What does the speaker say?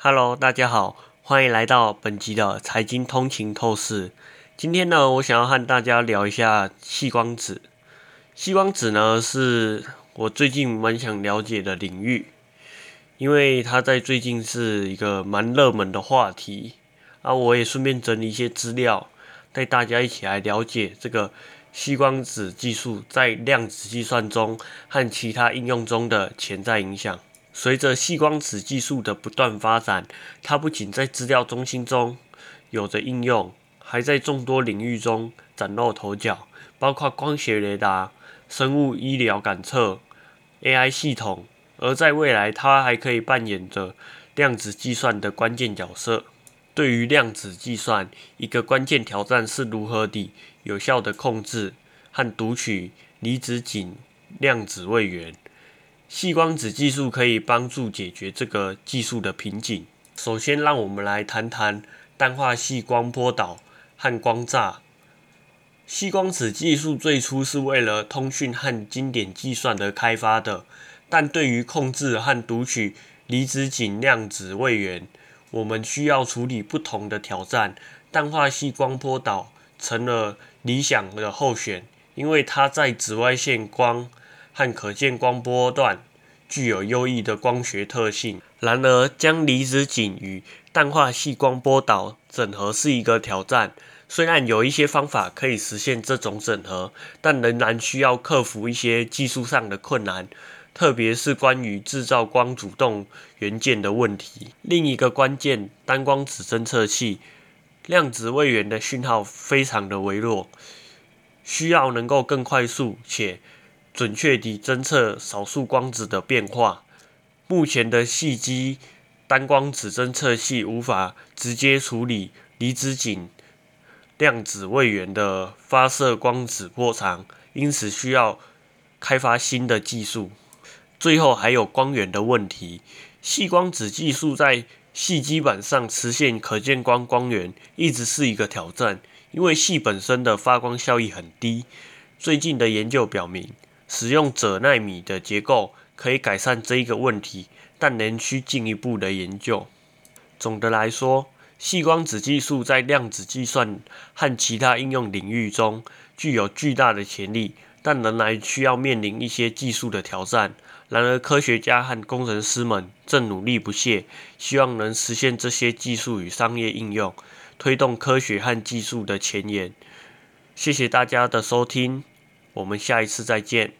Hello，大家好，欢迎来到本集的财经通勤透视。今天呢，我想要和大家聊一下细光子。细光子呢，是我最近蛮想了解的领域，因为它在最近是一个蛮热门的话题。啊，我也顺便整理一些资料，带大家一起来了解这个细光子技术在量子计算中和其他应用中的潜在影响。随着细光子技术的不断发展，它不仅在资料中心中有着应用，还在众多领域中崭露头角，包括光学雷达、生物医疗感测、AI 系统。而在未来，它还可以扮演着量子计算的关键角色。对于量子计算，一个关键挑战是如何地有效地控制和读取离子阱量子位元。细光子技术可以帮助解决这个技术的瓶颈。首先，让我们来谈谈氮化系光波导和光栅。细光子技术最初是为了通讯和经典计算而开发的，但对于控制和读取离子阱量子位元，我们需要处理不同的挑战，氮化系光波导成了理想的候选，因为它在紫外线光和可见光波段具有优异的光学特性。然而，将离子阱与氮化系光波导整合是一个挑战。虽然有一些方法可以实现这种整合，但仍然需要克服一些技术上的困难。特别是关于制造光主动元件的问题。另一个关键，单光子侦测器量子位元的讯号非常的微弱，需要能够更快速且准确地侦测少数光子的变化。目前的细基单光子侦测器无法直接处理离子阱量子位元的发射光子波长，因此需要开发新的技术。最后还有光源的问题，细光子技术在细基板上实现可见光光源一直是一个挑战，因为细本身的发光效益很低。最近的研究表明，使用锗纳米的结构可以改善这一个问题，但仍需进一步的研究。总的来说，细光子技术在量子计算和其他应用领域中具有巨大的潜力，但仍然需要面临一些技术的挑战。然而，科学家和工程师们正努力不懈，希望能实现这些技术与商业应用，推动科学和技术的前沿。谢谢大家的收听，我们下一次再见。